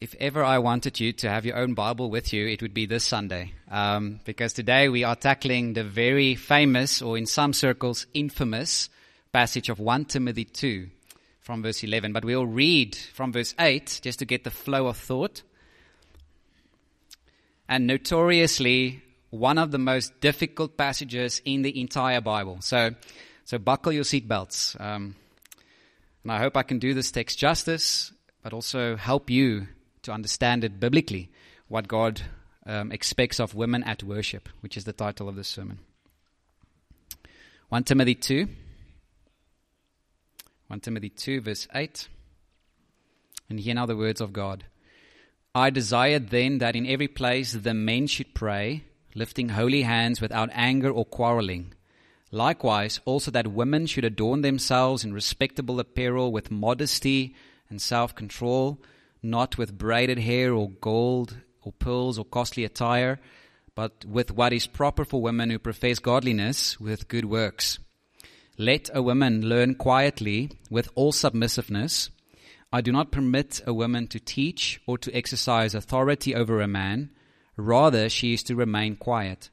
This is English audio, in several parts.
If ever I wanted you to have your own Bible with you, it would be this Sunday. Um, because today we are tackling the very famous, or in some circles, infamous passage of 1 Timothy 2 from verse 11. But we'll read from verse 8 just to get the flow of thought. And notoriously, one of the most difficult passages in the entire Bible. So, so buckle your seatbelts. Um, and I hope I can do this text justice, but also help you to understand it biblically, what God um, expects of women at worship, which is the title of this sermon. 1 Timothy 2. 1 Timothy 2, verse 8. And hear now the words of God. I desired then that in every place the men should pray, lifting holy hands without anger or quarreling. Likewise, also that women should adorn themselves in respectable apparel with modesty and self control not with braided hair or gold or pearls or costly attire, but with what is proper for women who profess godliness with good works. Let a woman learn quietly with all submissiveness. I do not permit a woman to teach or to exercise authority over a man. Rather, she is to remain quiet.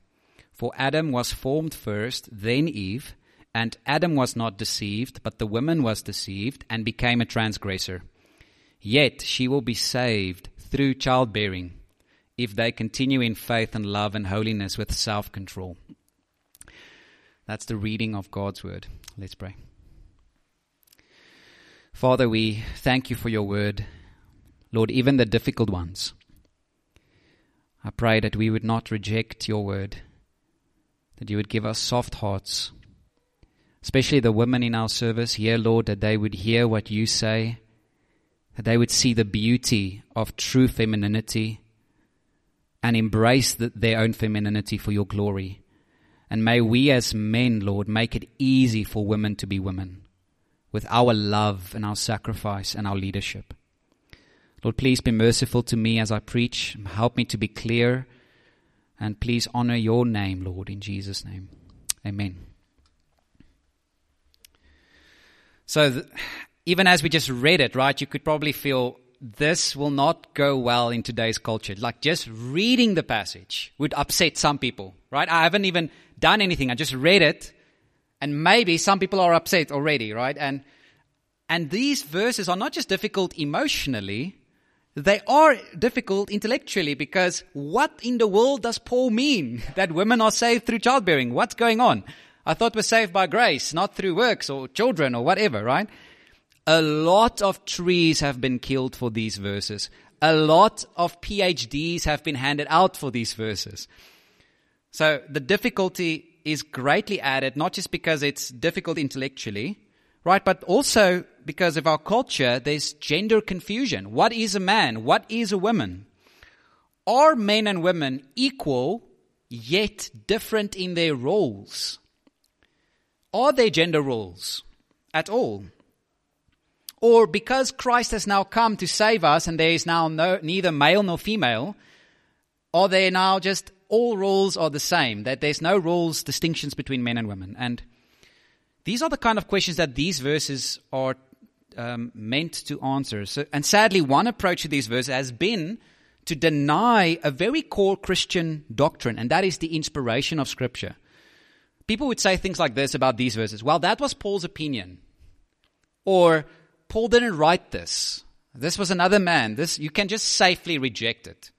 For Adam was formed first, then Eve, and Adam was not deceived, but the woman was deceived and became a transgressor. Yet she will be saved through childbearing if they continue in faith and love and holiness with self control. That's the reading of God's word. Let's pray. Father, we thank you for your word. Lord, even the difficult ones. I pray that we would not reject your word, that you would give us soft hearts, especially the women in our service here, Lord, that they would hear what you say they would see the beauty of true femininity and embrace the, their own femininity for your glory. And may we as men, Lord, make it easy for women to be women with our love and our sacrifice and our leadership. Lord, please be merciful to me as I preach. Help me to be clear. And please honor your name, Lord, in Jesus' name. Amen. So, th- even as we just read it, right, you could probably feel this will not go well in today's culture. Like just reading the passage would upset some people, right? I haven't even done anything. I just read it and maybe some people are upset already, right? And, and these verses are not just difficult emotionally, they are difficult intellectually because what in the world does Paul mean that women are saved through childbearing? What's going on? I thought we're saved by grace, not through works or children or whatever, right? A lot of trees have been killed for these verses. A lot of PhDs have been handed out for these verses. So the difficulty is greatly added, not just because it's difficult intellectually, right, but also because of our culture, there's gender confusion. What is a man? What is a woman? Are men and women equal yet different in their roles? Are there gender roles at all? Or because Christ has now come to save us and there is now no, neither male nor female, are there now just all roles are the same, that there's no rules, distinctions between men and women? And these are the kind of questions that these verses are um, meant to answer. So, and sadly, one approach to these verses has been to deny a very core Christian doctrine, and that is the inspiration of Scripture. People would say things like this about these verses. Well, that was Paul's opinion. Or Paul didn't write this. This was another man. This you can just safely reject it.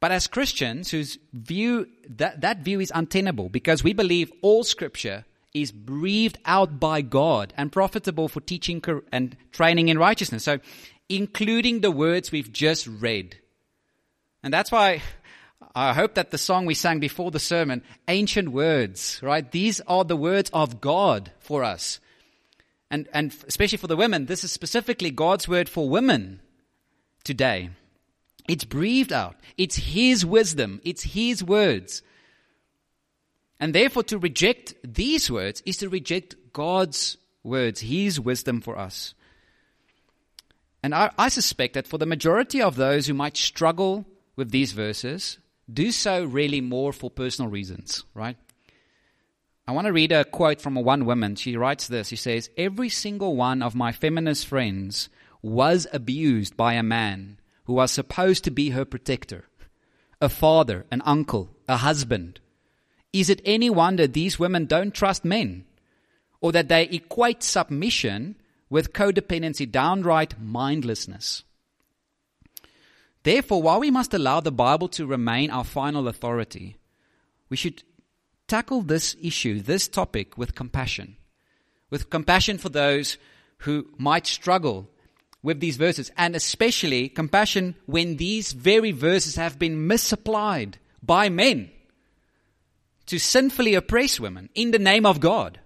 But as Christians whose view that, that view is untenable because we believe all scripture is breathed out by God and profitable for teaching and training in righteousness. So including the words we've just read. And that's why I hope that the song we sang before the sermon, ancient words, right? These are the words of God for us and, and especially for the women, this is specifically God's word for women today. It's breathed out. It's His wisdom. It's His words. And therefore, to reject these words is to reject God's words, His wisdom for us. And I, I, suspect that for the majority of those who might struggle with these verses, do so really more for personal reasons, right? I want to read a quote from a one woman. She writes this. She says, Every single one of my feminist friends was abused by a man who was supposed to be her protector a father, an uncle, a husband. Is it any wonder these women don't trust men? Or that they equate submission with codependency, downright mindlessness? Therefore, while we must allow the Bible to remain our final authority, we should tackle this issue, this topic, with compassion. With compassion for those who might struggle with these verses, and especially compassion when these very verses have been misapplied by men to sinfully oppress women in the name of God.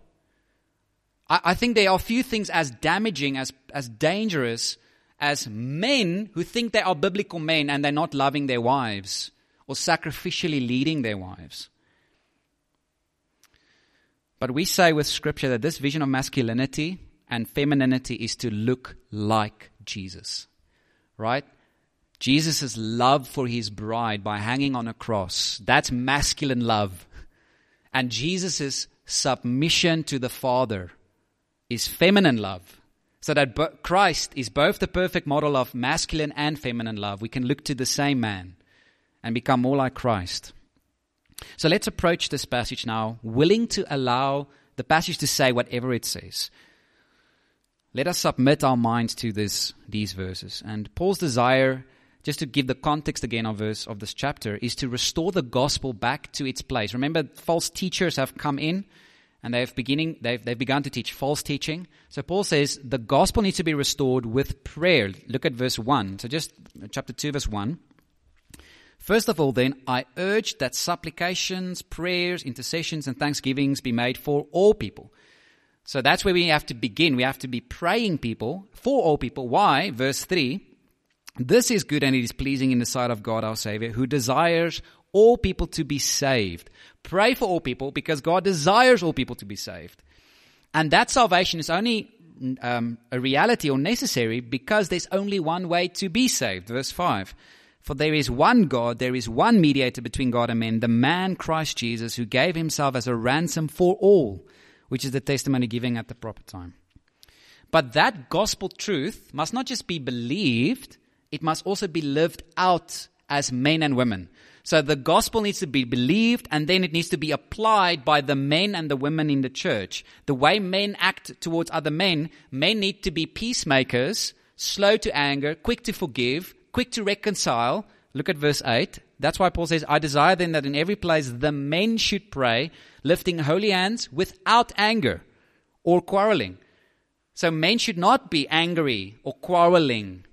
I, I think there are few things as damaging, as, as dangerous as men who think they are biblical men and they're not loving their wives or sacrificially leading their wives. But we say with Scripture that this vision of masculinity and femininity is to look like Jesus. Right? Jesus' love for his bride by hanging on a cross. That's masculine love. And Jesus' submission to the Father is feminine love. So that Christ is both the perfect model of masculine and feminine love. We can look to the same man and become more like Christ. So let's approach this passage now, willing to allow the passage to say whatever it says. Let us submit our minds to this, these verses. And Paul's desire, just to give the context again of, verse, of this chapter, is to restore the gospel back to its place. Remember, false teachers have come in and they've beginning they've, they've begun to teach false teaching so paul says the gospel needs to be restored with prayer look at verse 1 so just chapter 2 verse 1 first of all then i urge that supplications prayers intercessions and thanksgivings be made for all people so that's where we have to begin we have to be praying people for all people why verse 3 this is good and it is pleasing in the sight of god our savior who desires all people to be saved. Pray for all people because God desires all people to be saved. And that salvation is only um, a reality or necessary because there's only one way to be saved. Verse 5. For there is one God, there is one mediator between God and men, the man Christ Jesus, who gave himself as a ransom for all, which is the testimony given at the proper time. But that gospel truth must not just be believed, it must also be lived out as men and women. So the gospel needs to be believed and then it needs to be applied by the men and the women in the church. The way men act towards other men, men need to be peacemakers, slow to anger, quick to forgive, quick to reconcile. Look at verse 8. That's why Paul says, I desire then that in every place the men should pray, lifting holy hands without anger or quarreling. So men should not be angry or quarreling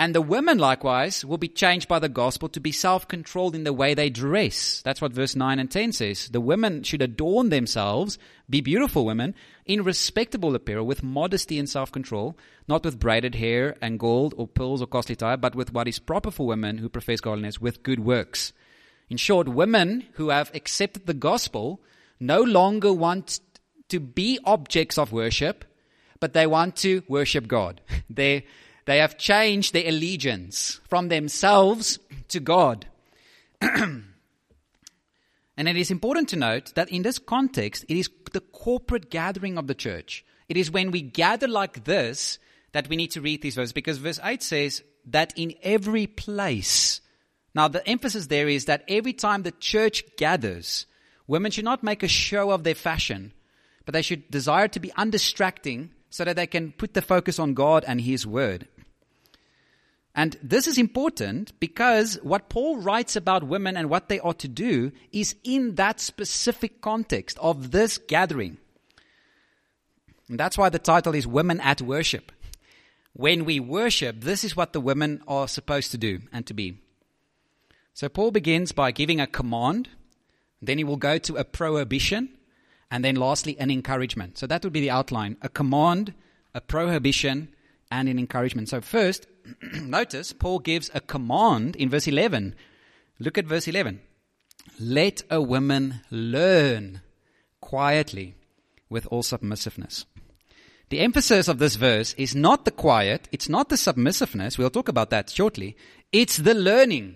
and the women, likewise, will be changed by the gospel to be self controlled in the way they dress. That's what verse 9 and 10 says. The women should adorn themselves, be beautiful women, in respectable apparel, with modesty and self control, not with braided hair and gold or pearls or costly attire, but with what is proper for women who profess godliness with good works. In short, women who have accepted the gospel no longer want to be objects of worship, but they want to worship God. they they have changed their allegiance from themselves to God. and it is important to note that in this context, it is the corporate gathering of the church. It is when we gather like this that we need to read these verses because verse 8 says that in every place. Now, the emphasis there is that every time the church gathers, women should not make a show of their fashion, but they should desire to be undistracting so that they can put the focus on God and His Word. And this is important because what Paul writes about women and what they ought to do is in that specific context of this gathering. And that's why the title is Women at Worship. When we worship, this is what the women are supposed to do and to be. So Paul begins by giving a command, then he will go to a prohibition, and then lastly, an encouragement. So that would be the outline a command, a prohibition, and in encouragement. So, first, notice Paul gives a command in verse 11. Look at verse 11. Let a woman learn quietly with all submissiveness. The emphasis of this verse is not the quiet, it's not the submissiveness, we'll talk about that shortly, it's the learning.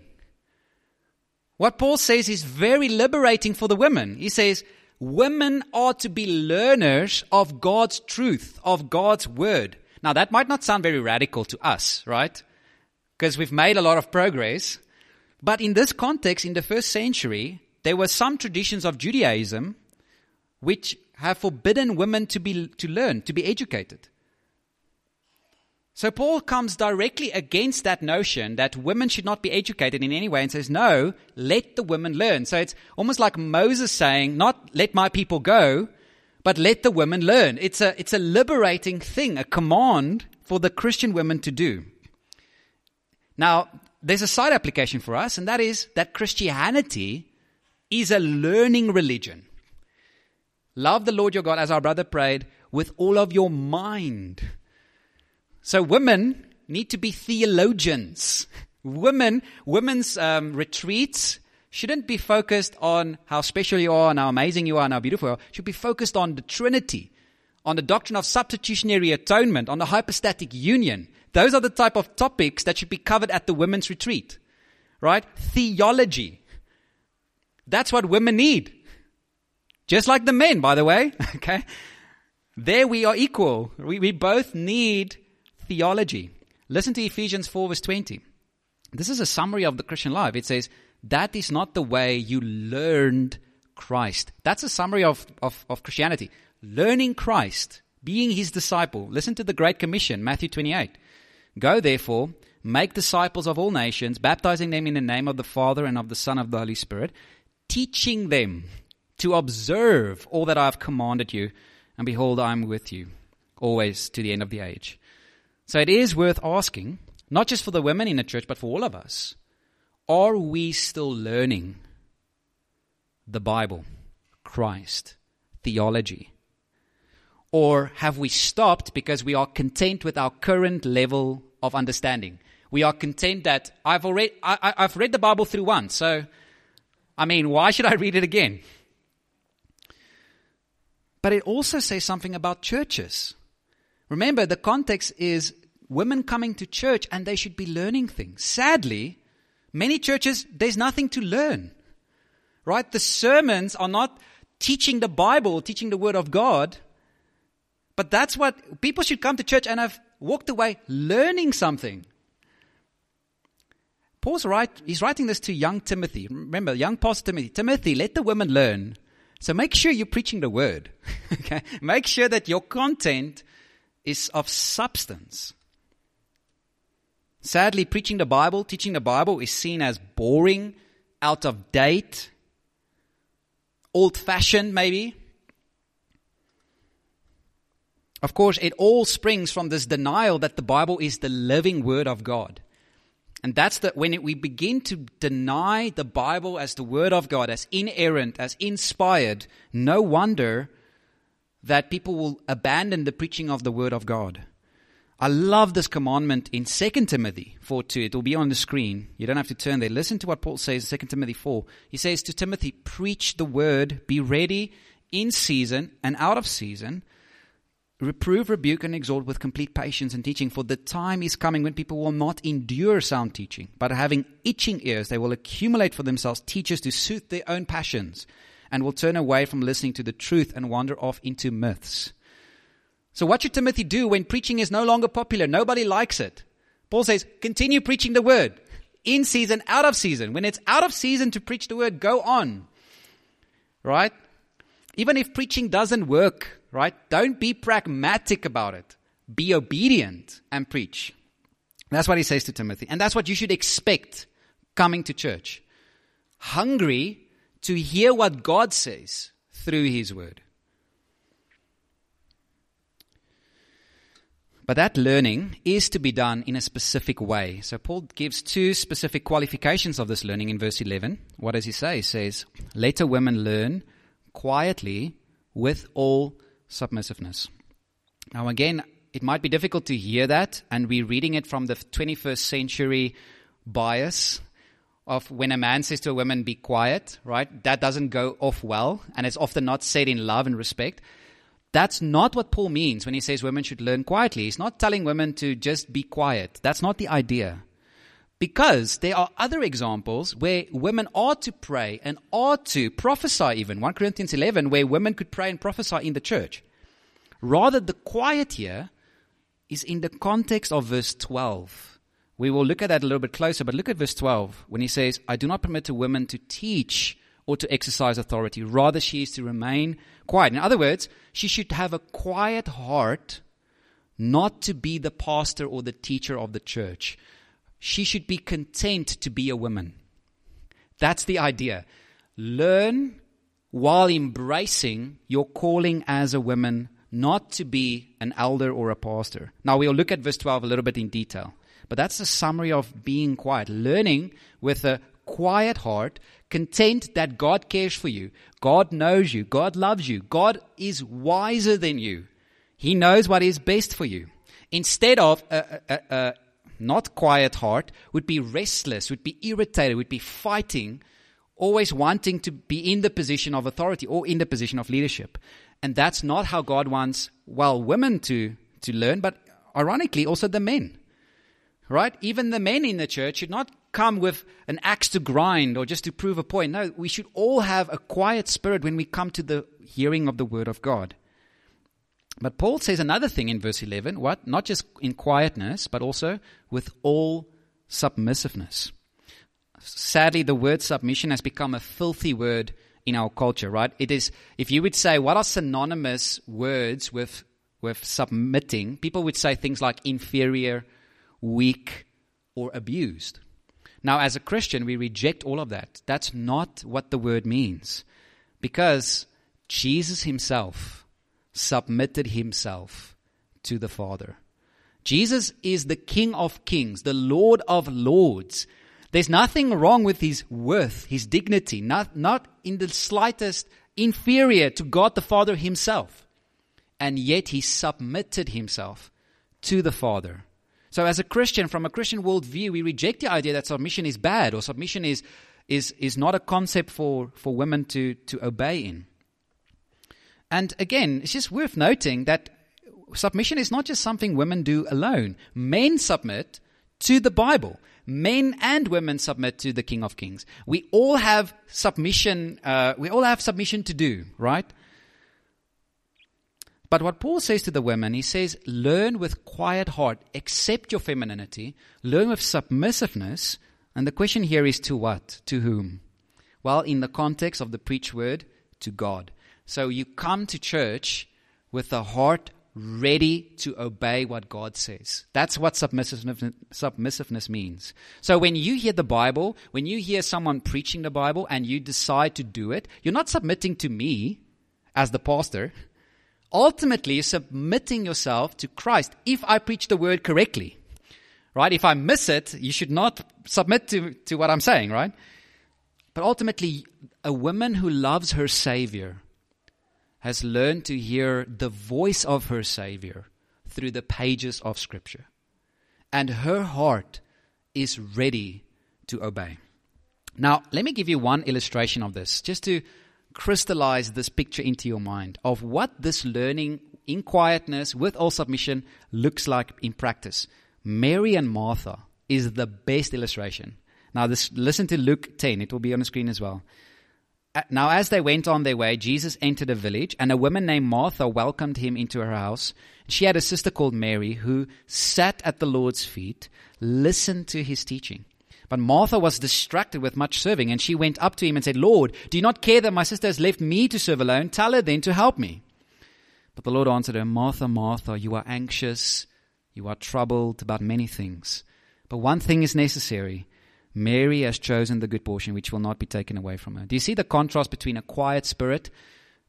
What Paul says is very liberating for the women. He says, women are to be learners of God's truth, of God's word. Now, that might not sound very radical to us, right? because we've made a lot of progress. But in this context, in the first century, there were some traditions of Judaism which have forbidden women to be to learn, to be educated. So Paul comes directly against that notion that women should not be educated in any way and says, no, let the women learn. So it's almost like Moses saying, not let my people go, but let the women learn. It's a, it's a liberating thing, a command for the Christian women to do. Now, there's a side application for us, and that is that Christianity is a learning religion. Love the Lord your God, as our brother prayed, with all of your mind so women need to be theologians. Women, women's um, retreats shouldn't be focused on how special you are and how amazing you are and how beautiful you are. Should be focused on the Trinity, on the doctrine of substitutionary atonement, on the hypostatic union. Those are the type of topics that should be covered at the women's retreat, right? Theology. That's what women need. Just like the men, by the way. Okay. There we are equal. We, we both need theology. Listen to Ephesians 4, verse 20. This is a summary of the Christian life. It says, That is not the way you learned Christ. That's a summary of, of, of Christianity. Learning Christ, being his disciple. Listen to the Great Commission, Matthew 28. Go therefore, make disciples of all nations, baptizing them in the name of the Father and of the Son of the Holy Spirit, teaching them to observe all that I have commanded you. And behold, I am with you always to the end of the age. So it is worth asking, not just for the women in the church, but for all of us are we still learning the Bible, Christ, theology? Or have we stopped because we are content with our current level of understanding? We are content that I've already, I, have read the Bible through once, so, I mean, why should I read it again? But it also says something about churches. Remember, the context is women coming to church and they should be learning things. Sadly, many churches, there's nothing to learn. Right? The sermons are not teaching the Bible, teaching the Word of God. But that's what people should come to church and have walked away learning something. Paul's right, he's writing this to young Timothy. Remember, young Pastor Timothy. Timothy, let the women learn. So make sure you're preaching the word. okay? Make sure that your content is of substance. Sadly, preaching the Bible, teaching the Bible is seen as boring, out of date, old fashioned, maybe. Of course, it all springs from this denial that the Bible is the living Word of God. And that's that when it, we begin to deny the Bible as the Word of God, as inerrant, as inspired, no wonder that people will abandon the preaching of the word of God. I love this commandment in 2 Timothy 4 2. It will be on the screen. You don't have to turn there. Listen to what Paul says in 2 Timothy 4. He says to Timothy, Preach the word, be ready in season and out of season. Reprove, rebuke, and exhort with complete patience and teaching, for the time is coming when people will not endure sound teaching, but having itching ears, they will accumulate for themselves teachers to suit their own passions and will turn away from listening to the truth and wander off into myths. So, what should Timothy do when preaching is no longer popular? Nobody likes it. Paul says, continue preaching the word in season, out of season. When it's out of season to preach the word, go on. Right? Even if preaching doesn't work, right? Don't be pragmatic about it. Be obedient and preach. That's what he says to Timothy. And that's what you should expect coming to church. Hungry to hear what God says through His Word. But that learning is to be done in a specific way. So Paul gives two specific qualifications of this learning in verse 11. What does he say? He says, Let a woman learn quietly with all submissiveness. Now, again, it might be difficult to hear that, and we're reading it from the 21st century bias of when a man says to a woman, be quiet, right? That doesn't go off well, and it's often not said in love and respect. That's not what Paul means when he says women should learn quietly. He's not telling women to just be quiet. That's not the idea. Because there are other examples where women are to pray and are to prophesy, even 1 Corinthians 11, where women could pray and prophesy in the church. Rather, the quiet here is in the context of verse 12 We will look at that a little bit closer, but look at verse 12 when he says, I do not permit a woman to teach or to exercise authority. Rather, she is to remain quiet. In other words, she should have a quiet heart, not to be the pastor or the teacher of the church. She should be content to be a woman. That's the idea. Learn while embracing your calling as a woman, not to be an elder or a pastor. Now, we'll look at verse 12 a little bit in detail. But that's the summary of being quiet. Learning with a quiet heart, content that God cares for you. God knows you. God loves you. God is wiser than you. He knows what is best for you. Instead of a, a, a not quiet heart, would be restless, would be irritated, would be fighting, always wanting to be in the position of authority or in the position of leadership. And that's not how God wants, well, women to, to learn, but ironically, also the men. Right? Even the men in the church should not come with an axe to grind or just to prove a point. No, we should all have a quiet spirit when we come to the hearing of the word of God. But Paul says another thing in verse 11 what? Not just in quietness, but also with all submissiveness. Sadly, the word submission has become a filthy word in our culture, right? It is, if you would say, what are synonymous words with, with submitting, people would say things like inferior, weak, or abused. Now, as a Christian, we reject all of that. That's not what the word means. Because Jesus himself submitted himself to the Father. Jesus is the King of kings, the Lord of lords. There's nothing wrong with his worth, his dignity, not, not in the slightest inferior to God the Father himself. And yet he submitted himself to the Father. So, as a Christian, from a Christian worldview, we reject the idea that submission is bad or submission is, is, is not a concept for, for women to, to obey in. And again, it's just worth noting that submission is not just something women do alone. Men submit to the Bible. Men and women submit to the King of Kings. We all have submission. Uh, we all have submission to do, right? But what Paul says to the women, he says, learn with quiet heart, accept your femininity, learn with submissiveness. And the question here is to what? To whom? Well, in the context of the preach word, to God. So you come to church with a heart ready to obey what God says. That's what submissiveness means. So when you hear the Bible, when you hear someone preaching the Bible and you decide to do it, you're not submitting to me as the pastor ultimately submitting yourself to Christ if I preach the word correctly. Right? If I miss it, you should not submit to, to what I'm saying, right? But ultimately, a woman who loves her Savior has learned to hear the voice of her Savior through the pages of Scripture. And her heart is ready to obey. Now, let me give you one illustration of this, just to crystallize this picture into your mind of what this learning in quietness with all submission looks like in practice. Mary and Martha is the best illustration. Now, this, listen to Luke 10. It will be on the screen as well. Uh, now, as they went on their way, Jesus entered a village, and a woman named Martha welcomed him into her house. She had a sister called Mary who sat at the Lord's feet, listened to his teaching. But Martha was distracted with much serving, and she went up to him and said, Lord, do you not care that my sister has left me to serve alone? Tell her then to help me. But the Lord answered her, Martha, Martha, you are anxious, you are troubled about many things. But one thing is necessary. Mary has chosen the good portion which will not be taken away from her. Do you see the contrast between a quiet spirit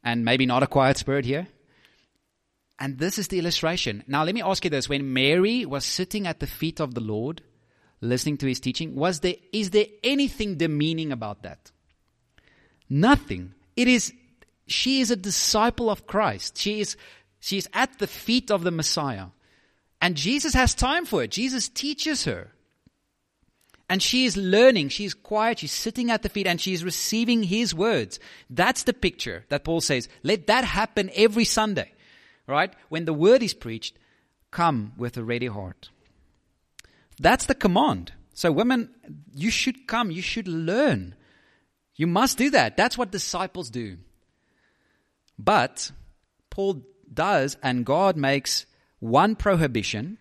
and maybe not a quiet spirit here? And this is the illustration. Now, let me ask you this. When Mary was sitting at the feet of the Lord, listening to his teaching, was there, is there anything demeaning about that? Nothing. It is, she is a disciple of Christ. She is, she is at the feet of the Messiah. And Jesus has time for it. Jesus teaches her. And she is learning. she is quiet. She's sitting at the feet and she's receiving his words. That's the picture that Paul says. Let that happen every Sunday, right? When the word is preached, come with a ready heart. That's the command. So, women, you should come, you should learn. You must do that. That's what disciples do. But Paul does, and God makes one prohibition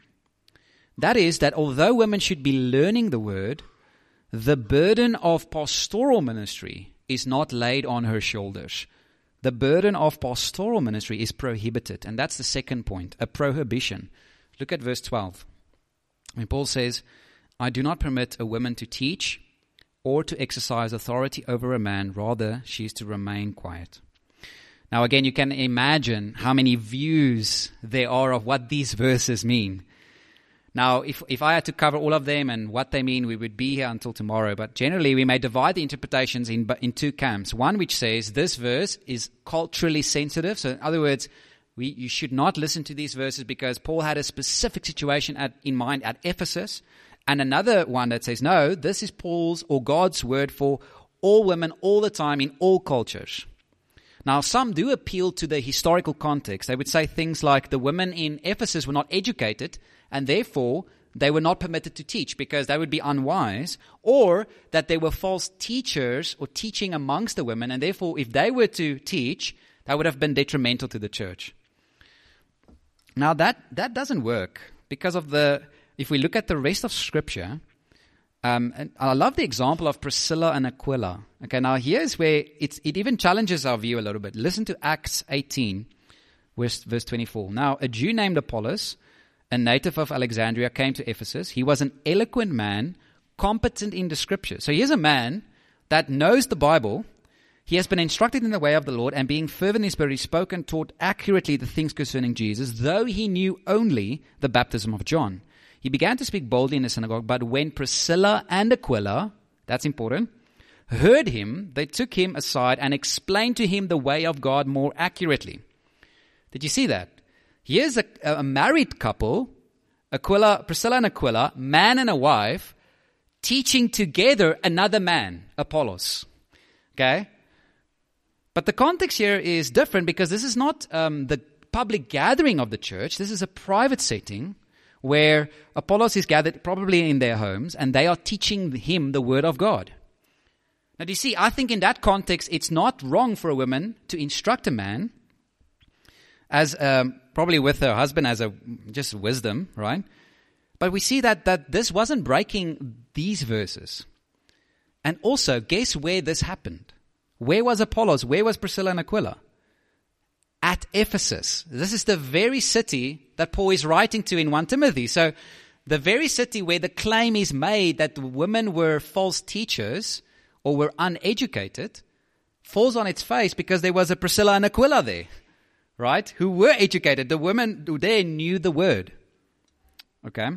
That is, that although women should be learning the word, the burden of pastoral ministry is not laid on her shoulders. The burden of pastoral ministry is prohibited. And that's the second point a prohibition. Look at verse 12. When Paul says, I do not permit a woman to teach or to exercise authority over a man, rather, she is to remain quiet. Now, again, you can imagine how many views there are of what these verses mean. Now, if, if I had to cover all of them and what they mean, we would be here until tomorrow. But generally, we may divide the interpretations in, in two camps. One which says this verse is culturally sensitive. So, in other words, we, you should not listen to these verses because Paul had a specific situation at, in mind at Ephesus. And another one that says, no, this is Paul's or God's word for all women all the time in all cultures. Now, some do appeal to the historical context. They would say things like the women in Ephesus were not educated, and therefore they were not permitted to teach because that would be unwise, or that there were false teachers or teaching amongst the women, and therefore, if they were to teach, that would have been detrimental to the church. Now, that, that doesn't work because of the, if we look at the rest of Scripture, um, and I love the example of Priscilla and Aquila. Okay, now here's where it even challenges our view a little bit. Listen to Acts 18, verse, verse 24. Now, a Jew named Apollos, a native of Alexandria, came to Ephesus. He was an eloquent man, competent in the scriptures. So here's a man that knows the Bible. He has been instructed in the way of the Lord, and being fervent in spirit, he spoke and taught accurately the things concerning Jesus, though he knew only the baptism of John. He began to speak boldly in the synagogue, but when Priscilla and Aquila, that's important, heard him, they took him aside and explained to him the way of God more accurately. Did you see that? Here's a, a married couple, Aquila, Priscilla and Aquila, man and a wife, teaching together another man, Apollos. Okay? But the context here is different because this is not um, the public gathering of the church. This is a private setting where Apollos is gathered probably in their homes and they are teaching him the word of God. Now, do you see, I think in that context, it's not wrong for a woman to instruct a man as um, probably with her husband as a just wisdom, right? But we see that, that this wasn't breaking these verses. And also, guess where this happened? Where was Apollos? Where was Priscilla and Aquila? at Ephesus. This is the very city that Paul is writing to in 1 Timothy. So, the very city where the claim is made that women were false teachers or were uneducated falls on its face because there was a Priscilla and Aquila there, right? Who were educated. The women there knew the word. Okay?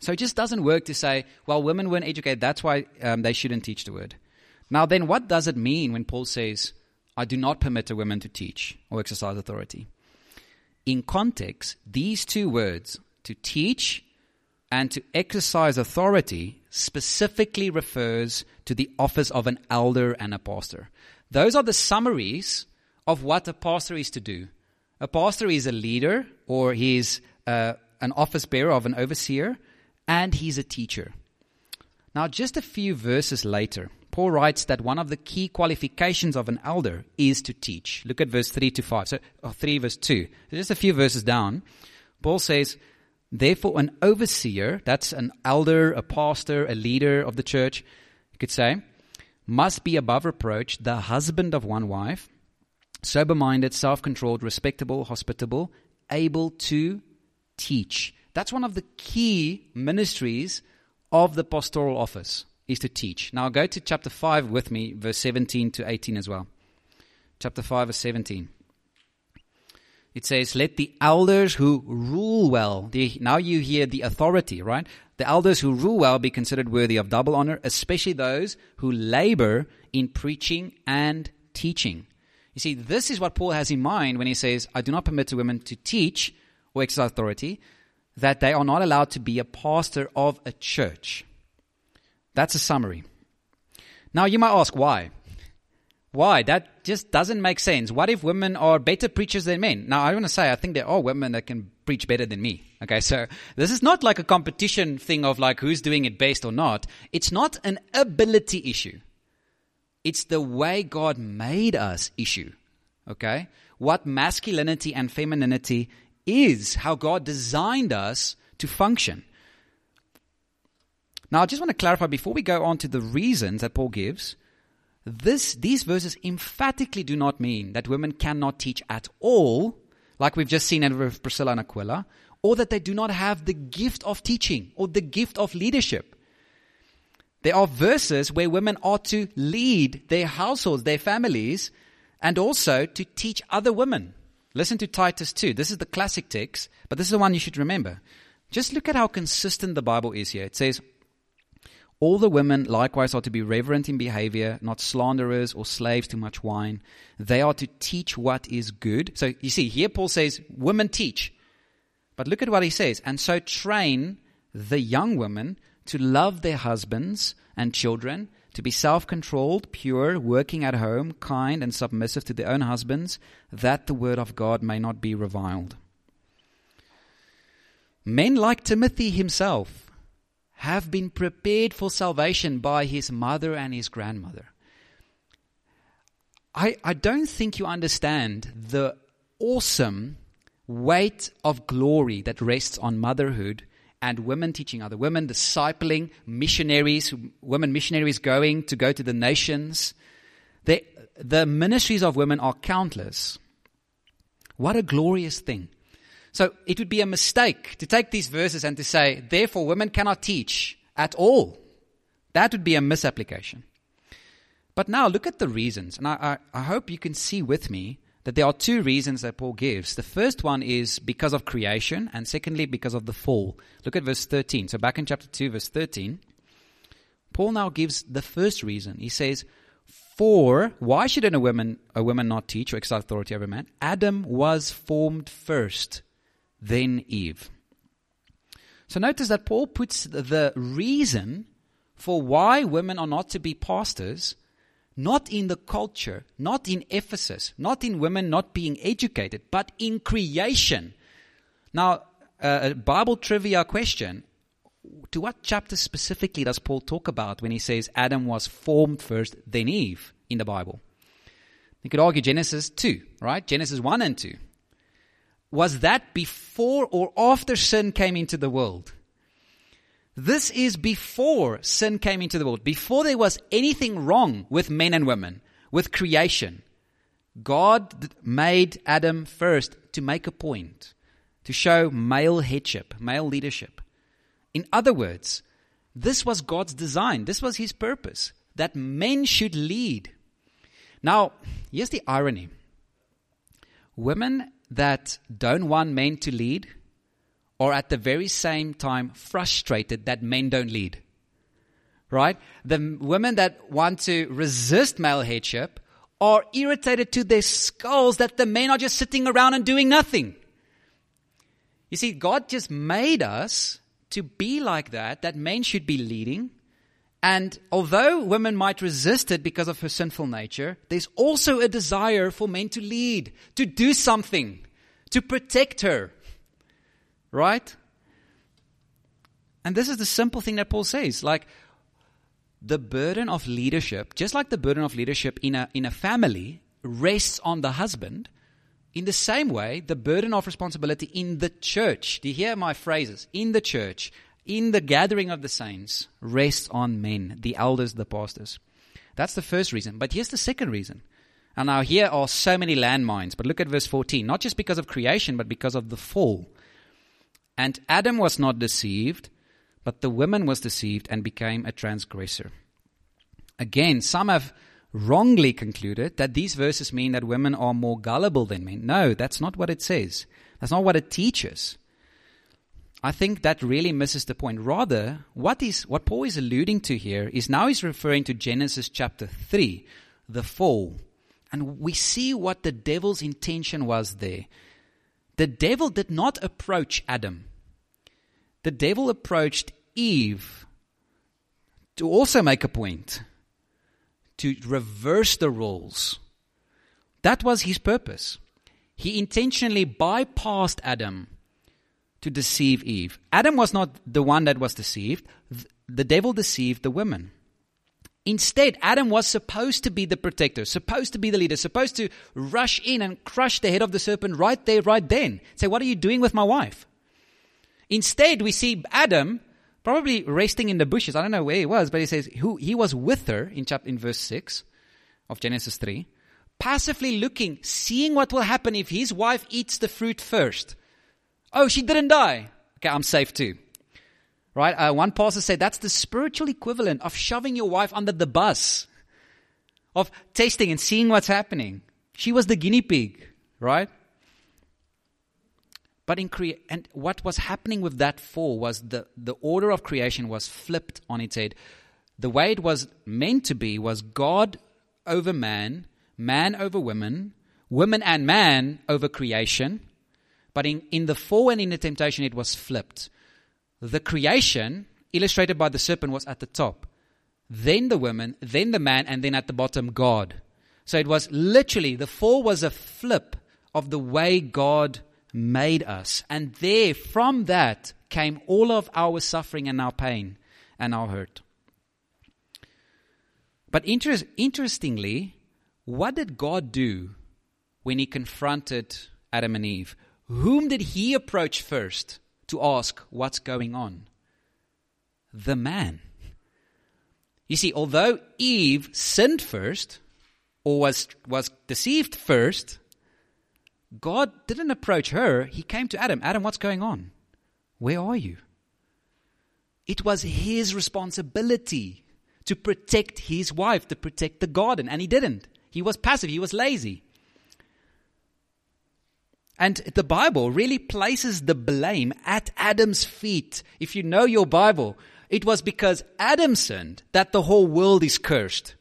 So it just doesn't work to say, well, women weren't educated, that's why um, they shouldn't teach the word. Now, then, what does it mean when Paul says, I do not permit a woman to teach or exercise authority. In context, these two words, to teach and to exercise authority, specifically refers to the office of an elder and a pastor. Those are the summaries of what a pastor is to do. A pastor is a leader or he's uh, an office bearer of an overseer and he's a teacher. Now, just a few verses later, Paul writes that one of the key qualifications of an elder is to teach. Look at verse 3 to 5. So, 3 verse 2. So just a few verses down. Paul says, Therefore, an overseer, that's an elder, a pastor, a leader of the church, you could say, must be above reproach, the husband of one wife, sober minded, self controlled, respectable, hospitable, able to teach. That's one of the key ministries of the pastoral office is to teach. Now go to chapter 5 with me, verse 17 to 18 as well. Chapter 5, verse 17. It says, Let the elders who rule well, the, now you hear the authority, right? The elders who rule well be considered worthy of double honor, especially those who labor in preaching and teaching. You see, this is what Paul has in mind when he says, I do not permit women to teach or exercise authority, that they are not allowed to be a pastor of a church. That's a summary. Now you might ask why. Why? That just doesn't make sense. What if women are better preachers than men? Now I want to say I think there are women that can preach better than me. Okay, so this is not like a competition thing of like who's doing it best or not. It's not an ability issue. It's the way God made us issue. Okay? What masculinity and femininity is, how God designed us to function. Now, I just want to clarify before we go on to the reasons that Paul gives. This, these verses emphatically do not mean that women cannot teach at all, like we've just seen with Priscilla and Aquila, or that they do not have the gift of teaching or the gift of leadership. There are verses where women are to lead their households, their families, and also to teach other women. Listen to Titus 2. This is the classic text, but this is the one you should remember. Just look at how consistent the Bible is here. It says, All the women likewise are to be reverent in behavior, not slanderers or slaves to much wine. They are to teach what is good. So you see, here Paul says, Women teach. But look at what he says. And so train the young women to love their husbands and children, to be self controlled, pure, working at home, kind, and submissive to their own husbands, that the word of God may not be reviled. Men like Timothy himself have been prepared for salvation by his mother and his grandmother. I, I don't think you understand the awesome weight of glory that rests on motherhood and women teaching other women, discipling missionaries, women missionaries going to go to the nations. The, the ministries of women are countless. What a glorious thing. So it would be a mistake to take these verses and to say, therefore, women cannot teach at all. That would be a misapplication. But now look at the reasons, and I, I, I hope you can see with me that there are two reasons that Paul gives. The first one is because of creation, and secondly, because of the fall. Look at verse 13. So, back in chapter 2, verse 13, Paul now gives the first reason. He says, For why should a woman, a woman not teach or exercise authority over man? Adam was formed first, then Eve. So, notice that Paul puts the reason for why women are not to be pastors not in the culture, not in Ephesus, not in women not being educated, but in creation. Now, uh, a Bible trivia question. To what chapter specifically does Paul talk about when he says Adam was formed first, then Eve in the Bible? You could argue Genesis 2, right? Genesis 1 and 2. Was that before or after sin came into the world? This is before sin came into the world, before there was anything wrong with men and women, with creation. God made Adam first to make a point, to show male headship, male leadership. In other words, this was God's design, this was his purpose, that men should lead. Now, here's the irony women that don't want men to lead are at the very same time frustrated that men don't lead. Right? The women that want to resist male headship are irritated to their skulls that the men are just sitting around and doing nothing. You see, God just made us to be like that, that men should be leading. And although women might resist it because of her sinful nature, there's also a desire for men to lead, to do something, to protect her. Right? And this is the simple thing that Paul says. Like, the burden of leadership, just like the burden of leadership in a, in a family rests on the husband, in the same way, the burden of responsibility in the church, do you hear my phrases? In the church, in the gathering of the saints, rests on men, the elders, the pastors. That's the first reason. But here's the second reason. And now here are so many landmines, but look at verse 14. Not just because of creation, but because of the fall. And Adam was not deceived, but the woman was deceived and became a transgressor. Again, some have wrongly concluded that these verses mean that women are more gullible than men. No, that's not what it says. That's not what it teaches. I think that really misses the point. Rather, what is what Paul is alluding to here is now he's referring to Genesis chapter 3, the fall. And we see what the devil's intention was there. The devil did not approach Adam the devil approached Eve to also make a point, to reverse the roles. That was his purpose. He intentionally bypassed Adam to deceive Eve. Adam was not the one that was deceived, the devil deceived the woman. Instead, Adam was supposed to be the protector, supposed to be the leader, supposed to rush in and crush the head of the serpent right there, right then. Say, What are you doing with my wife? Instead, we see Adam probably resting in the bushes. I don't know where he was, but he says who, he was with her in chapter, in verse 6 of Genesis 3, passively looking, seeing what will happen if his wife eats the fruit first. Oh, she didn't die. Okay, I'm safe too. Right? Uh, one pastor said that's the spiritual equivalent of shoving your wife under the bus, of tasting and seeing what's happening. She was the guinea pig, right? But in crea- and what was happening with that fall was the, the order of creation was flipped on its head. The way it was meant to be was God over man, man over women, woman and man over creation. But in, in the fall and in the temptation, it was flipped. The creation, illustrated by the serpent, was at the top. Then the woman, then the man, and then at the bottom, God. So it was literally, the fall was a flip of the way God made us. And there, from that, came all of our suffering and our pain and our hurt. But inter- interestingly, what did God do when he confronted Adam and Eve? Whom did he approach first to ask what's going on? The man. You see, although Eve sinned first, or was, was deceived first, God didn't approach her. He came to Adam. Adam, what's going on? Where are you? It was his responsibility to protect his wife, to protect the garden, and he didn't. He was passive, he was lazy. And the Bible really places the blame at Adam's feet. If you know your Bible, it was because Adam sinned that the whole world is cursed.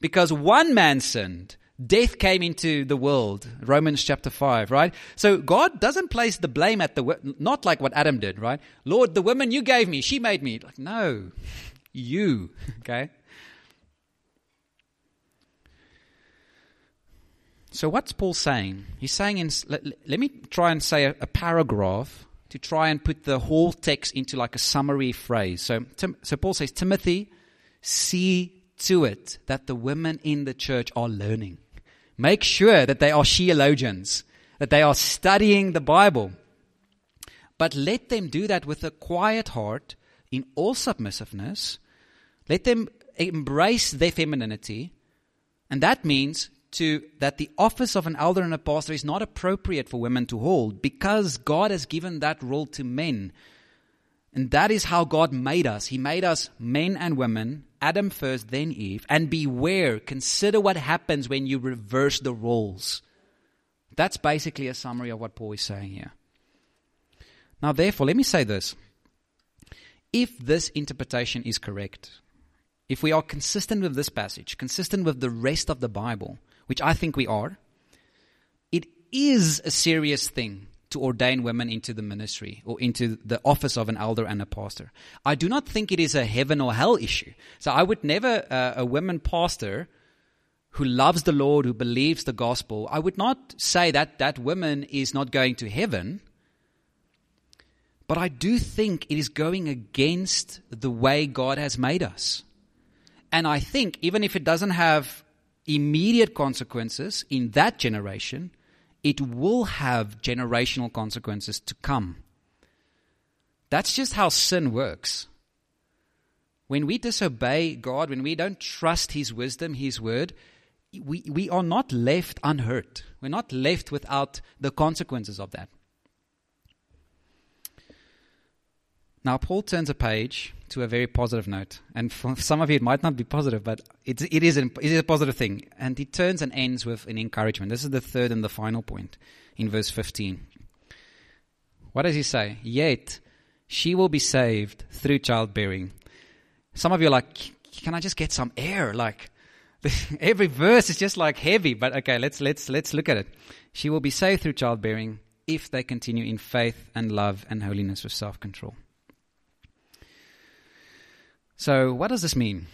Because one man sinned, death came into the world. Romans chapter 5, right? So God doesn't place the blame at the, not like what Adam did, right? Lord, the woman you gave me, she made me. Like, no, you, okay? So what's Paul saying? He's saying, in, let, let me try and say a, a, paragraph to try and put the whole text into like a summary phrase. So, Tim, so Paul says, Timothy, see to it that the women in the church are learning. Make sure that they are theologians, that they are studying the Bible. But let them do that with a quiet heart, in all submissiveness. Let them embrace their femininity. And that means to, that the office of an elder and a pastor is not appropriate for women to hold because God has given that role to men. And that is how God made us. He made us men and women Adam first, then Eve. And beware, consider what happens when you reverse the roles. That's basically a summary of what Paul is saying here. Now, therefore, let me say this. If this interpretation is correct, if we are consistent with this passage, consistent with the rest of the Bible, which I think we are, it is a serious thing to ordain women into the ministry or into the office of an elder and a pastor. I do not think it is a heaven or hell issue. So I would never, uh, a woman pastor who loves the Lord, who believes the gospel, I would not say that that woman is not going to heaven. But I do think it is going against the way God has made us. And I think even if it doesn't have immediate consequences in that generation, it will have generational consequences to come. That's just how sin works. When we disobey God, when we don't trust His wisdom, His word, we, we are not left unhurt. We're not left without the consequences of that. Now, Paul turns a page to a very positive note. And for some of you, it might not be positive, but it, it, is it is a positive thing. And he turns and ends with an encouragement. This is the third and the final point in verse 15. What does he say? Yet she will be saved through childbearing. Some of you are like, can I just get some air? Like, every verse is just like heavy, but okay, let's, let's, let's look at it. She will be saved through childbearing if they continue in faith and love and holiness with self control. So, what does this mean?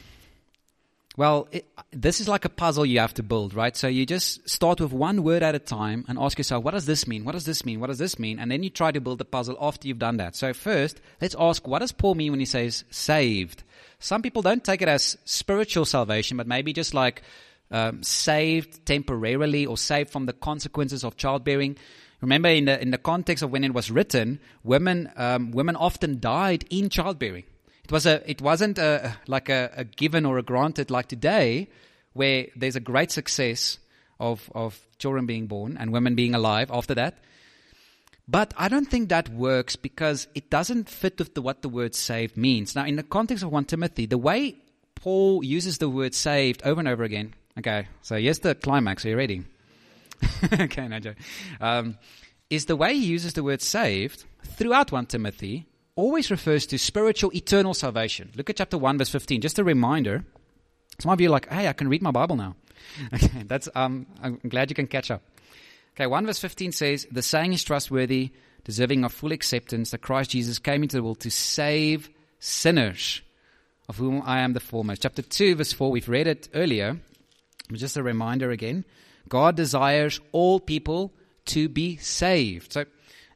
Well, it, this is like a puzzle you have to build, right? So you just start with one word at a time and ask yourself, what does this mean? What does this mean? What does this mean? And then you try to build the puzzle after you've done that. So first, let's ask, what does Paul mean when he says saved? Some people don't take it as spiritual salvation, but maybe just like um, saved temporarily or saved from the consequences of childbearing. Remember, in the, in the context of when it was written, women, um, women often died in childbearing. It, was a, it wasn't a, like a, a given or a granted like today, where there's a great success of, of children being born and women being alive after that. But I don't think that works because it doesn't fit with the, what the word saved means. Now, in the context of 1 Timothy, the way Paul uses the word saved over and over again. Okay, so here's the climax. Are you ready? okay, no joke. Um, is the way he uses the word saved throughout 1 Timothy always refers to spiritual eternal salvation. Look at chapter 1, verse 15. Just a reminder. Some of you are like, hey, I can read my Bible now. Okay, that's, um, I'm glad you can catch up. Okay, 1 verse 15 says, The saying is trustworthy, deserving of full acceptance, that Christ Jesus came into the world to save sinners, of whom I am the foremost. Chapter 2, verse 4, we've read it earlier, just a reminder again. God desires all people to be saved. So,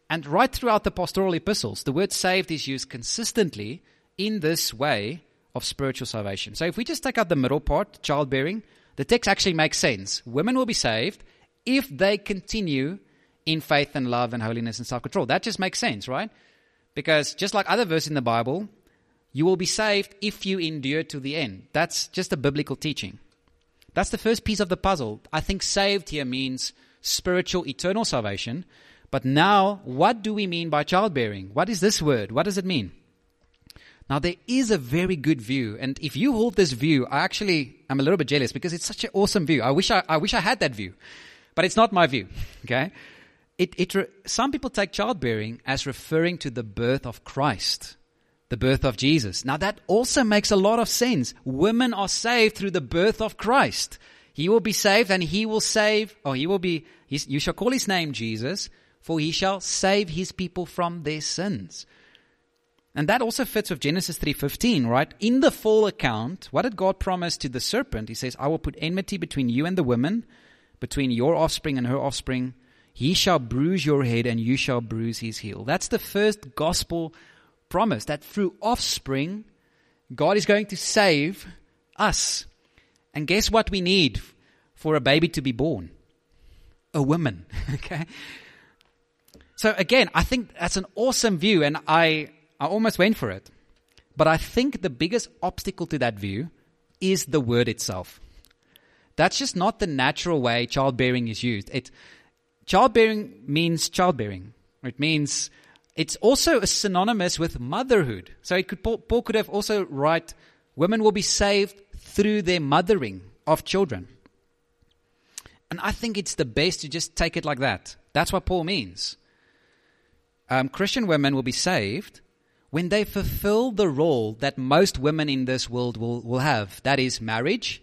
and right throughout the pastoral epistles, the word saved is used consistently in this way of spiritual salvation. So if we just take out the middle part, childbearing, the text actually makes sense. Women will be saved if they continue in faith and love and holiness and self control. That just makes sense, right? Because just like other verses in the Bible, you will be saved if you endure to the end. That's just a biblical teaching. That's the first piece of the puzzle. I think saved here means spiritual, eternal salvation. But now, what do we mean by childbearing? What is this word? What does it mean? Now, there is a very good view, and if you hold this view, I actually am a little bit jealous because it's such an awesome view. I wish I, I wish I had that view, but it's not my view. Okay, it, it re, some people take childbearing as referring to the birth of Christ, the birth of Jesus. Now, that also makes a lot of sense. Women are saved through the birth of Christ. He will be saved, and he will save, or he will be. You shall call his name Jesus, for he shall save his people from their sins. And that also fits with Genesis 3:15, right? In the full account, what did God promise to the serpent? He says, "I will put enmity between you and the woman, between your offspring and her offspring. He shall bruise your head and you shall bruise his heel." That's the first gospel promise that through offspring God is going to save us. And guess what we need for a baby to be born? A woman, okay? So again, I think that's an awesome view and I I almost went for it. But I think the biggest obstacle to that view is the word itself. That's just not the natural way childbearing is used. It, childbearing means childbearing. It means it's also synonymous with motherhood. So it could, Paul, Paul could have also write, women will be saved through their mothering of children. And I think it's the best to just take it like that. That's what Paul means. Um, Christian women will be saved when they fulfill the role that most women in this world will, will have that is, marriage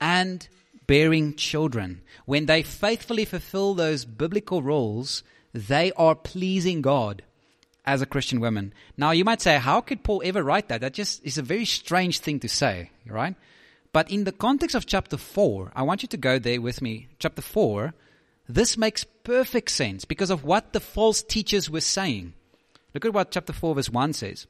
and bearing children. When they faithfully fulfill those biblical roles, they are pleasing God as a Christian woman. Now, you might say, how could Paul ever write that? That just is a very strange thing to say, right? But in the context of chapter 4, I want you to go there with me. Chapter 4, this makes perfect sense because of what the false teachers were saying. Look at what chapter 4, verse 1 says.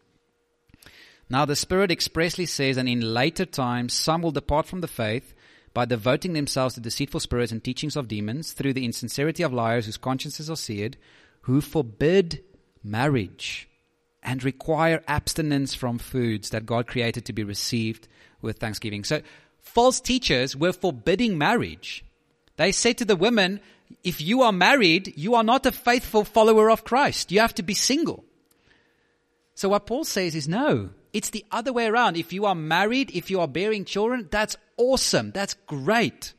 Now the Spirit expressly says, and in later times some will depart from the faith by devoting themselves to deceitful spirits and teachings of demons, through the insincerity of liars whose consciences are seared, who forbid marriage and require abstinence from foods that God created to be received with thanksgiving. So false teachers were forbidding marriage. They said to the women, if you are married, you are not a faithful follower of Christ. You have to be single. So what Paul says is no, it's the other way around. If you are married, if you are bearing children, that's awesome. That's great.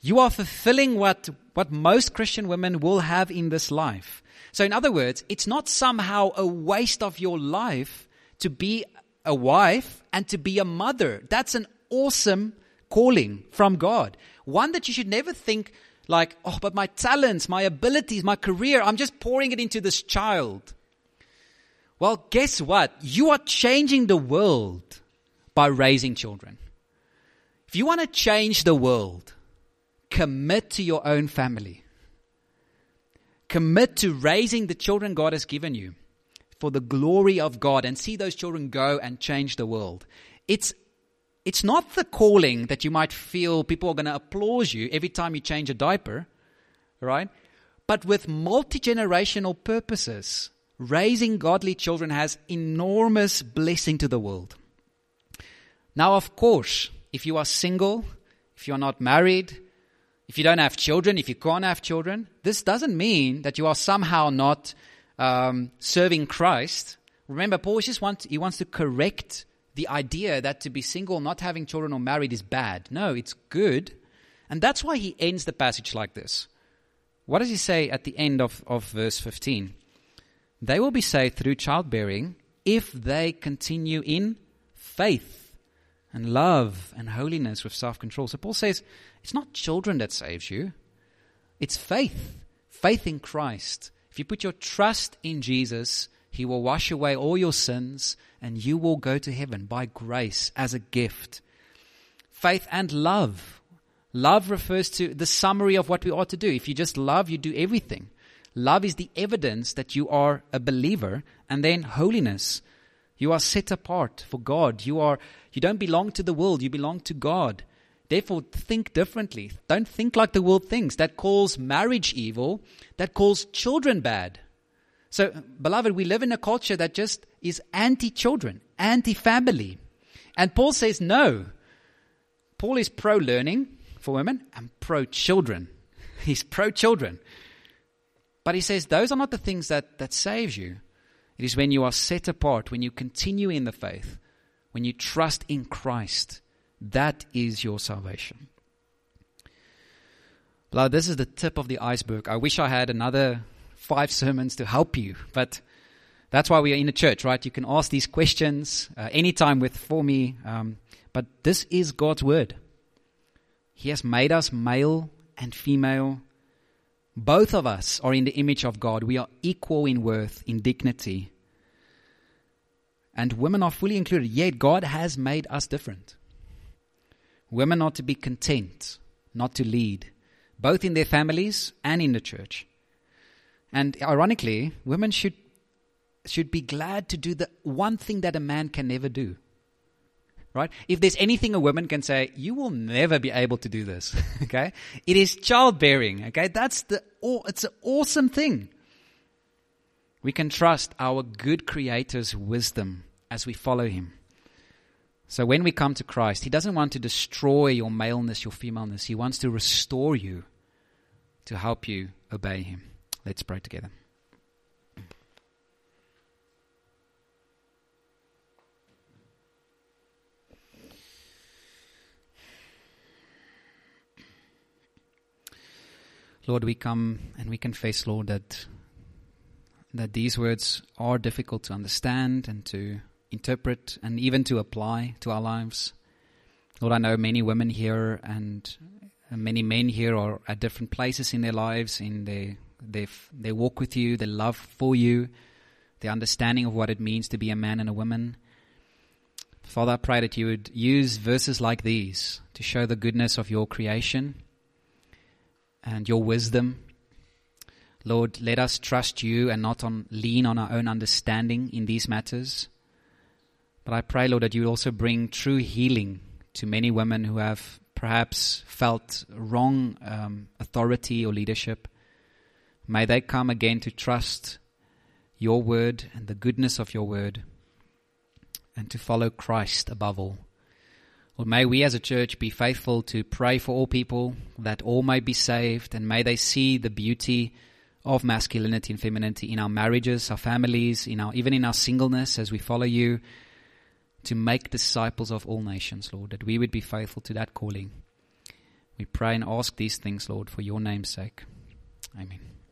You are fulfilling what, what most Christian women will have in this life. So in other words, it's not somehow a waste of your life to be a wife and to be a mother. That's an awesome calling from God. One that you should never think like, oh, but my talents, my abilities, my career, I'm just pouring it into this child. Well, guess what? You are changing the world by raising children. If you want to change the world, commit to your own family. Commit to raising the children God has given you for the glory of God and see those children go and change the world. It's it's not the calling that you might feel people are going to applaud you every time you change a diaper, right? but with multi generational purposes. Raising godly children has enormous blessing to the world. Now, of course, if you are single, if you are not married, if you don't have children, if you can't have children, this doesn't mean that you are somehow not um, serving Christ. Remember, Paul just wants, he wants to correct the idea that to be single, not having children or married is bad. No, it's good. And that's why he ends the passage like this. What does he say at the end of, of verse 15? They will be saved through childbearing if they continue in faith and love and holiness with self control. So Paul says it's not children that saves you, it's faith. Faith in Christ. If you put your trust in Jesus, he will wash away all your sins and you will go to heaven by grace as a gift. Faith and love. Love refers to the summary of what we ought to do. If you just love, you do everything. Love is the evidence that you are a believer. And then holiness. You are set apart for God. You are, you don't belong to the world. You belong to God. Therefore, think differently. Don't think like the world thinks. That calls marriage evil. That calls children bad. So, beloved, we live in a culture that just is anti children, anti family. And Paul says no. Paul is pro learning for women and pro children. He's pro children. But he says those are not the things that, that saves you. It is when you are set apart, when you continue in the faith, when you trust in Christ. That is your salvation. Beloved, this is the tip of the iceberg. I wish I had another five sermons to help you. But that's why we are in a church, right? You can ask these questions uh, anytime with for me. Um, but this is God's word. He has made us male and female. Both of us are in the image of God. We are equal in worth, in dignity. And women are fully included. Yet God has made us different. Women are to be content, not to lead, both in their families and in the church. And ironically, women should, should be glad to do the one thing that a man can never do. Right? If there's anything a woman can say, you will never be able to do this. okay? It is childbearing. Okay? That's the, it's an awesome thing. We can trust our good creator's wisdom as we follow him. So when we come to Christ, he doesn't want to destroy your maleness, your femaleness. He wants to restore you to help you obey him. Let's pray together. Lord, we come and we confess, Lord, that that these words are difficult to understand and to interpret and even to apply to our lives. Lord, I know many women here and many men here are at different places in their lives, in their they they walk with you, their love for you, the understanding of what it means to be a man and a woman. Father, I pray that you would use verses like these to show the goodness of your creation and your wisdom. Lord, let us trust you and not on lean on our own understanding in these matters. But I pray, Lord, that you also bring true healing to many women who have perhaps felt wrong um, authority or leadership. May they come again to trust your word and the goodness of your word and to follow Christ above all. Lord, may we as a church be faithful to pray for all people that all may be saved and may they see the beauty of masculinity and femininity in our marriages, our families, in our even in our singleness as we follow you to make disciples of all nations, Lord, that we would be faithful to that calling. We pray and ask these things, Lord, for your name's sake. Amen.